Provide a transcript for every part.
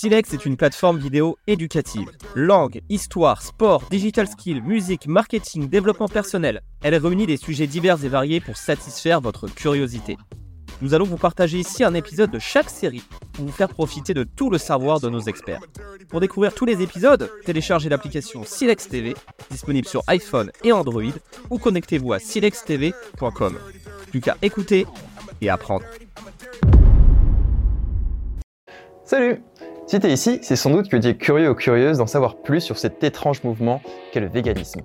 Silex est une plateforme vidéo éducative. Langue, histoire, sport, digital skills, musique, marketing, développement personnel. Elle réunit des sujets divers et variés pour satisfaire votre curiosité. Nous allons vous partager ici un épisode de chaque série pour vous faire profiter de tout le savoir de nos experts. Pour découvrir tous les épisodes, téléchargez l'application Silex TV, disponible sur iPhone et Android, ou connectez-vous à silextv.com. Plus qu'à écouter et apprendre. Salut Si t'es ici, c'est sans doute que tu es curieux ou curieuse d'en savoir plus sur cet étrange mouvement qu'est le véganisme.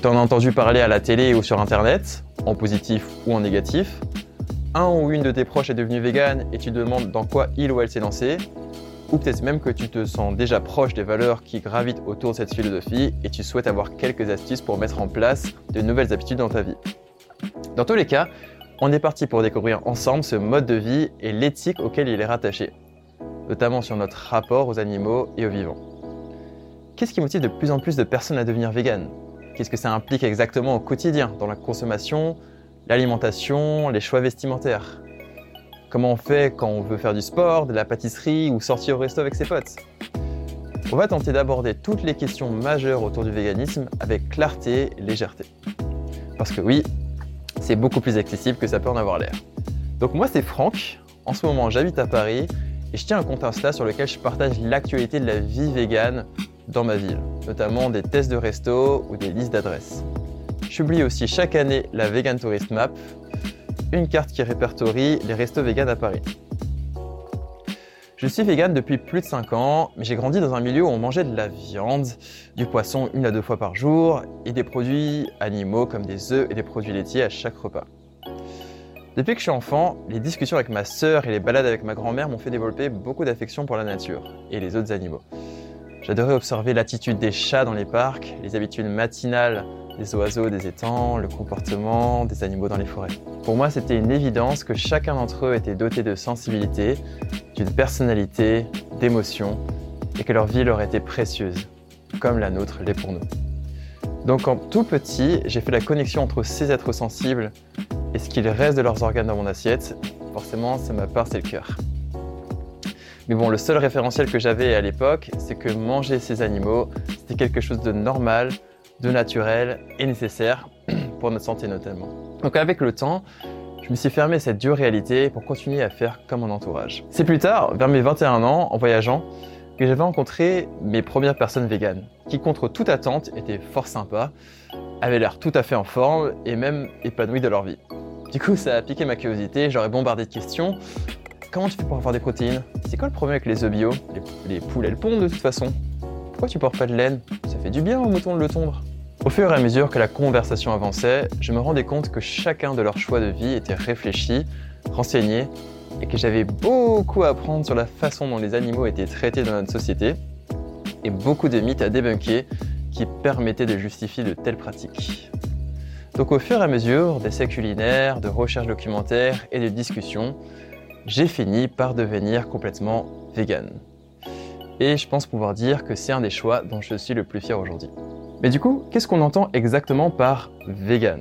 T'en as entendu parler à la télé ou sur internet, en positif ou en négatif. Un ou une de tes proches est devenu vegan et tu te demandes dans quoi il ou elle s'est lancé. Ou peut-être même que tu te sens déjà proche des valeurs qui gravitent autour de cette philosophie et tu souhaites avoir quelques astuces pour mettre en place de nouvelles habitudes dans ta vie. Dans tous les cas, on est parti pour découvrir ensemble ce mode de vie et l'éthique auquel il est rattaché, notamment sur notre rapport aux animaux et aux vivants. Qu'est-ce qui motive de plus en plus de personnes à devenir véganes? Qu'est-ce que ça implique exactement au quotidien, dans la consommation, l'alimentation, les choix vestimentaires? Comment on fait quand on veut faire du sport, de la pâtisserie ou sortir au resto avec ses potes? On va tenter d'aborder toutes les questions majeures autour du véganisme avec clarté et légèreté. Parce que oui, c'est beaucoup plus accessible que ça peut en avoir l'air. Donc moi c'est Franck, en ce moment j'habite à Paris et je tiens un compte Insta sur lequel je partage l'actualité de la vie végane dans ma ville, notamment des tests de resto ou des listes d'adresses. Je publie aussi chaque année la Vegan Tourist Map, une carte qui répertorie les restos vegan à Paris. Je suis vegan depuis plus de 5 ans, mais j'ai grandi dans un milieu où on mangeait de la viande, du poisson une à deux fois par jour et des produits animaux comme des œufs et des produits laitiers à chaque repas. Depuis que je suis enfant, les discussions avec ma sœur et les balades avec ma grand-mère m'ont fait développer beaucoup d'affection pour la nature et les autres animaux. J'adorais observer l'attitude des chats dans les parcs, les habitudes matinales des oiseaux des étangs, le comportement des animaux dans les forêts. Pour moi, c'était une évidence que chacun d'entre eux était doté de sensibilité, d'une personnalité, d'émotions, et que leur vie leur était précieuse, comme la nôtre l'est pour nous. Donc en tout petit, j'ai fait la connexion entre ces êtres sensibles et ce qu'il reste de leurs organes dans mon assiette. Forcément, c'est ma part, c'est le cœur. Mais bon, le seul référentiel que j'avais à l'époque, c'est que manger ces animaux, c'était quelque chose de normal, de naturel et nécessaire pour notre santé notamment. Donc avec le temps, je me suis fermé cette dure réalité pour continuer à faire comme mon entourage. C'est plus tard, vers mes 21 ans, en voyageant, que j'avais rencontré mes premières personnes véganes, qui contre toute attente étaient fort sympas, avaient l'air tout à fait en forme et même épanouis de leur vie. Du coup, ça a piqué ma curiosité, j'aurais bombardé de questions, Comment tu fais pour avoir des protéines? C'est quoi le problème avec les œufs bio? Les, poules, elles pondent de toute façon. Pourquoi tu portes pas de laine? Ça fait du bien aux moutons de le tondre. Au fur et à mesure que la conversation avançait, je me rendais compte que chacun de leurs choix de vie était réfléchi, renseigné, et que j'avais beaucoup à apprendre sur la façon dont les animaux étaient traités dans notre société, et beaucoup de mythes à débunker qui permettaient de justifier de telles pratiques. Donc au fur et à mesure d'essais culinaires, de recherches documentaires et de discussions, j'ai fini par devenir complètement vegan. Et je pense pouvoir dire que c'est un des choix dont je suis le plus fier aujourd'hui. Mais du coup, qu'est-ce qu'on entend exactement par vegan?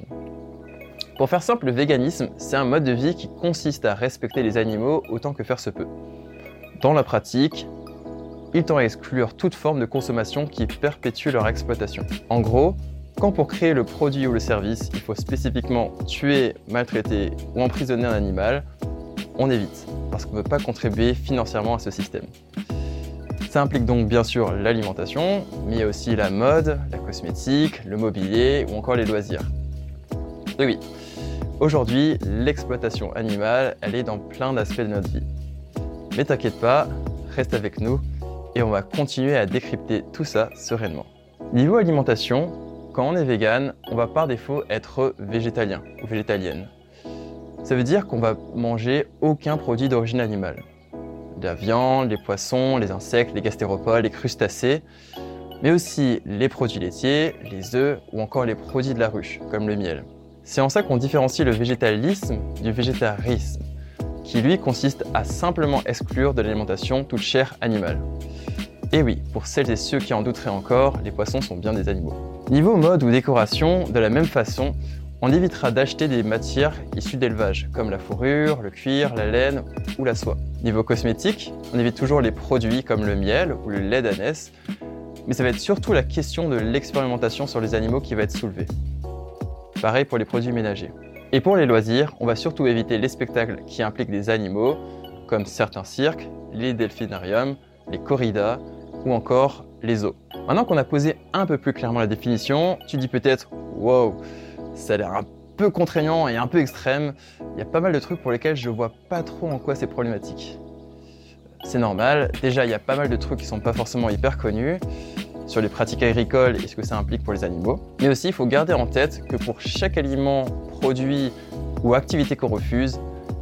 Pour faire simple, le véganisme, c'est un mode de vie qui consiste à respecter les animaux autant que faire se peut. Dans la pratique, il tend à exclure toute forme de consommation qui perpétue leur exploitation. En gros, quand pour créer le produit ou le service, il faut spécifiquement tuer, maltraiter ou emprisonner un animal, on évite, parce qu'on ne veut pas contribuer financièrement à ce système. Ça implique donc bien sûr l'alimentation, mais aussi la mode, la cosmétique, le mobilier ou encore les loisirs. Et oui, aujourd'hui, l'exploitation animale, elle est dans plein d'aspects de notre vie. Mais t'inquiète pas, reste avec nous et on va continuer à décrypter tout ça sereinement. Niveau alimentation, quand on est vegan, on va par défaut être végétalien ou végétalienne. Ça veut dire qu'on va manger aucun produit d'origine animale. La viande, les poissons, les insectes, les gastéropodes, les crustacés, mais aussi les produits laitiers, les œufs ou encore les produits de la ruche, comme le miel. C'est en ça qu'on différencie le végétalisme du végétarisme, qui lui consiste à simplement exclure de l'alimentation toute chair animale. Et oui, pour celles et ceux qui en douteraient encore, les poissons sont bien des animaux. Niveau mode ou décoration, de la même façon, on évitera d'acheter des matières issues d'élevage, comme la fourrure, le cuir, la laine ou la soie. Niveau cosmétique, on évite toujours les produits comme le miel ou le lait d'ânesse, mais ça va être surtout la question de l'expérimentation sur les animaux qui va être soulevée. Pareil pour les produits ménagers. Et pour les loisirs, on va surtout éviter les spectacles qui impliquent des animaux, comme certains cirques, les delphinariums, les corridas ou encore les zoos. Maintenant qu'on a posé un peu plus clairement la définition, tu dis peut-être Wow, ça a l'air un peu contraignant et un peu extrême. Il y a pas mal de trucs pour lesquels je vois pas trop en quoi c'est problématique. C'est normal, déjà il y a pas mal de trucs qui sont pas forcément hyper connus sur les pratiques agricoles et ce que ça implique pour les animaux. Mais aussi, il faut garder en tête que pour chaque aliment, produit ou activité qu'on refuse,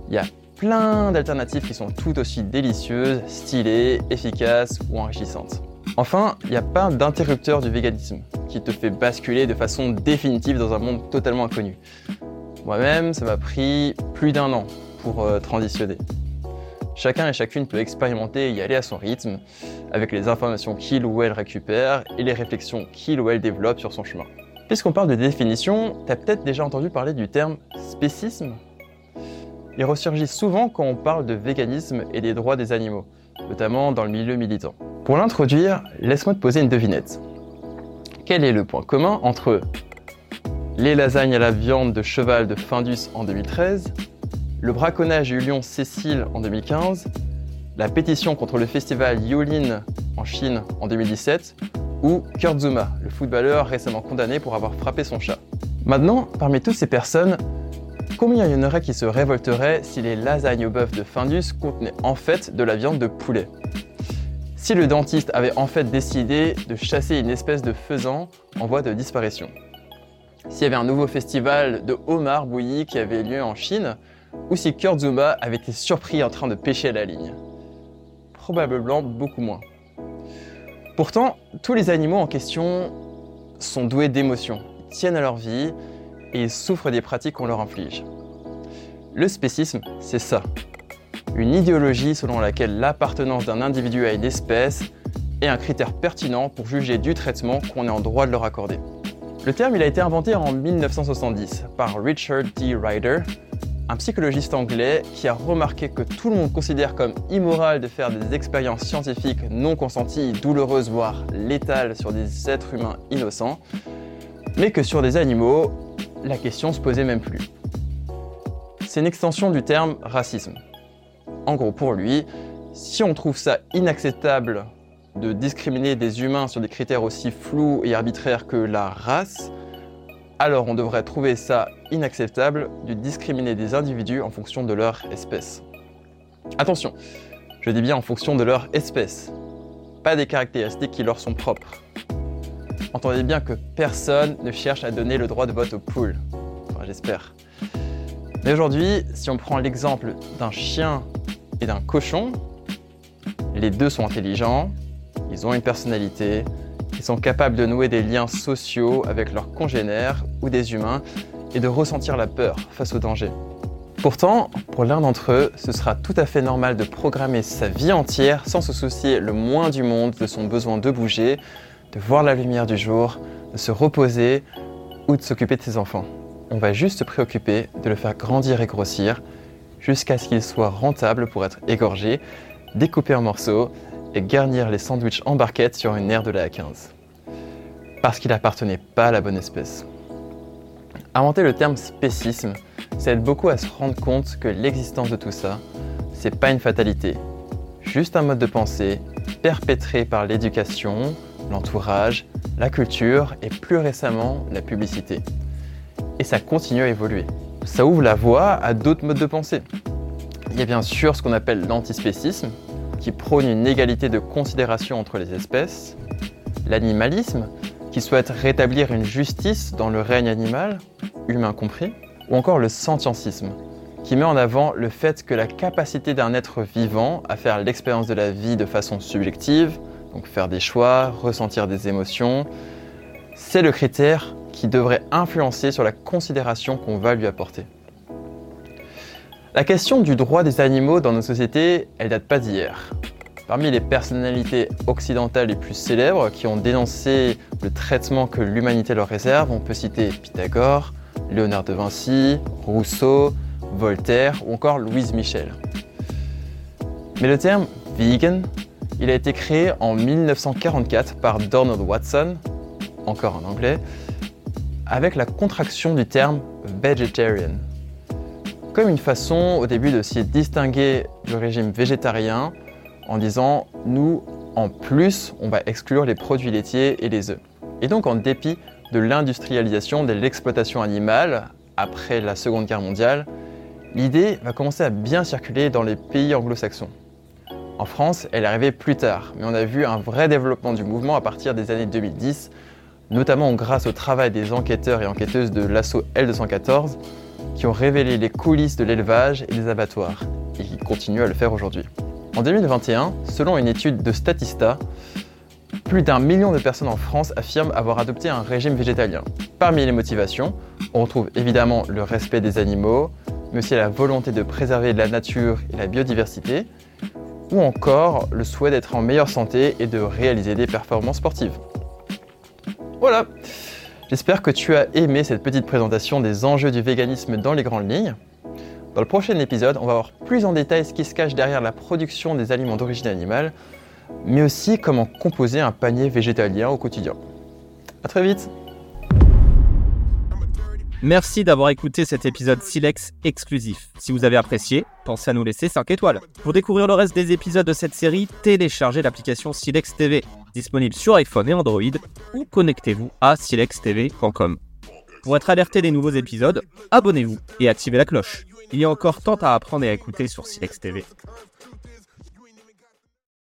il y a plein d'alternatives qui sont tout aussi délicieuses, stylées, efficaces ou enrichissantes. Enfin, il n'y a pas d'interrupteur du véganisme qui te fait basculer de façon définitive dans un monde totalement inconnu. Moi-même, ça m'a pris plus d'un an pour euh, transitionner. Chacun et chacune peut expérimenter et y aller à son rythme, avec les informations qu'il ou elle récupère et les réflexions qu'il ou elle développe sur son chemin. Puisqu'on parle de définition, tu as peut-être déjà entendu parler du terme spécisme? Il ressurgit souvent quand on parle de véganisme et des droits des animaux, notamment dans le milieu militant. Pour l'introduire, laisse-moi te poser une devinette. Quel est le point commun entre les lasagnes à la viande de cheval de Findus en 2013, le braconnage du lion Cécile en 2015, la pétition contre le festival Yulin en Chine en 2017 ou Kurt Zuma, le footballeur récemment condamné pour avoir frappé son chat. Maintenant, parmi toutes ces personnes, combien y en aurait qui se révolteraient si les lasagnes au bœuf de Findus contenaient en fait de la viande de poulet? Si le dentiste avait en fait décidé de chasser une espèce de faisan en voie de disparition. S'il y avait un nouveau festival de homards bouillis qui avait lieu en Chine, ou si Kurt Zuma avait été surpris en train de pêcher à la ligne. Probablement beaucoup moins. Pourtant, tous les animaux en question sont doués d'émotions, tiennent à leur vie et souffrent des pratiques qu'on leur inflige. Le spécisme, c'est ça une idéologie selon laquelle l'appartenance d'un individu à une espèce est un critère pertinent pour juger du traitement qu'on est en droit de leur accorder. Le terme a été inventé en 1970 par Richard D. Ryder, un psychologiste anglais qui a remarqué que tout le monde considère comme immoral de faire des expériences scientifiques non consenties, douloureuses, voire létales sur des êtres humains innocents, mais que sur des animaux, la question se posait même plus. C'est une extension du terme racisme. En gros, pour lui, si on trouve ça inacceptable de discriminer des humains sur des critères aussi flous et arbitraires que la race, alors on devrait trouver ça inacceptable de discriminer des individus en fonction de leur espèce. Attention, je dis bien en fonction de leur espèce, pas des caractéristiques qui leur sont propres. Entendez bien que personne ne cherche à donner le droit de vote aux poules. Enfin, j'espère. Mais aujourd'hui, si on prend l'exemple d'un chien et d'un cochon, les deux sont intelligents, ils ont une personnalité, ils sont capables de nouer des liens sociaux avec leurs congénères ou des humains et de ressentir la peur face au danger. Pourtant, pour l'un d'entre eux, ce sera tout à fait normal de programmer sa vie entière sans se soucier le moins du monde de son besoin de bouger, de voir la lumière du jour, de se reposer ou de s'occuper de ses enfants. On va juste se préoccuper de le faire grandir et grossir jusqu'à ce qu'il soit rentable pour être égorgé, découpé en morceaux et garnir les sandwichs en barquette sur une aire de la A15. Parce qu'il n'appartenait pas à la bonne espèce. Inventer le terme spécisme, ça aide beaucoup à se rendre compte que l'existence de tout ça, c'est pas une fatalité, juste un mode de pensée perpétré par l'éducation, l'entourage, la culture et plus récemment la publicité. Et ça continue à évoluer ça ouvre la voie à d'autres modes de pensée. Il y a bien sûr ce qu'on appelle l'antispécisme, qui prône une égalité de considération entre les espèces, l'animalisme, qui souhaite rétablir une justice dans le règne animal, humain compris, ou encore le sentiencisme, qui met en avant le fait que la capacité d'un être vivant à faire l'expérience de la vie de façon subjective, donc faire des choix, ressentir des émotions, c'est le critère qui devrait influencer sur la considération qu'on va lui apporter. La question du droit des animaux dans nos sociétés, elle date pas d'hier. Parmi les personnalités occidentales les plus célèbres qui ont dénoncé le traitement que l'humanité leur réserve, on peut citer Pythagore, Léonard de Vinci, Rousseau, Voltaire ou encore Louise Michel. Mais le terme vegan, il a été créé en 1944 par Donald Watson, encore en anglais, avec la contraction du terme vegetarian, comme une façon au début de s'y distinguer du régime végétarien en disant nous, en plus, on va exclure les produits laitiers et les œufs. Et donc en dépit de l'industrialisation de l'exploitation animale après la Seconde Guerre mondiale, l'idée va commencer à bien circuler dans les pays anglo-saxons. En France, elle est arrivée plus tard, mais on a vu un vrai développement du mouvement à partir des années 2010, notamment grâce au travail des enquêteurs et enquêteuses de l'assaut L214, qui ont révélé les coulisses de l'élevage et des abattoirs, et qui continuent à le faire aujourd'hui. En 2021, selon une étude de Statista, plus d'un million de personnes en France affirment avoir adopté un régime végétalien. Parmi les motivations, on retrouve évidemment le respect des animaux, mais aussi la volonté de préserver la nature et la biodiversité, ou encore le souhait d'être en meilleure santé et de réaliser des performances sportives. Voilà, j'espère que tu as aimé cette petite présentation des enjeux du véganisme dans les grandes lignes. Dans le prochain épisode, on va voir plus en détail ce qui se cache derrière la production des aliments d'origine animale, mais aussi comment composer un panier végétalien au quotidien. A très vite Merci d'avoir écouté cet épisode Silex exclusif. Si vous avez apprécié, pensez à nous laisser 5 étoiles. Pour découvrir le reste des épisodes de cette série, téléchargez l'application Silex TV, disponible sur iPhone et Android, ou connectez-vous à silextv.com. Pour être alerté des nouveaux épisodes, abonnez-vous et activez la cloche. Il y a encore tant à apprendre et à écouter sur Silex TV.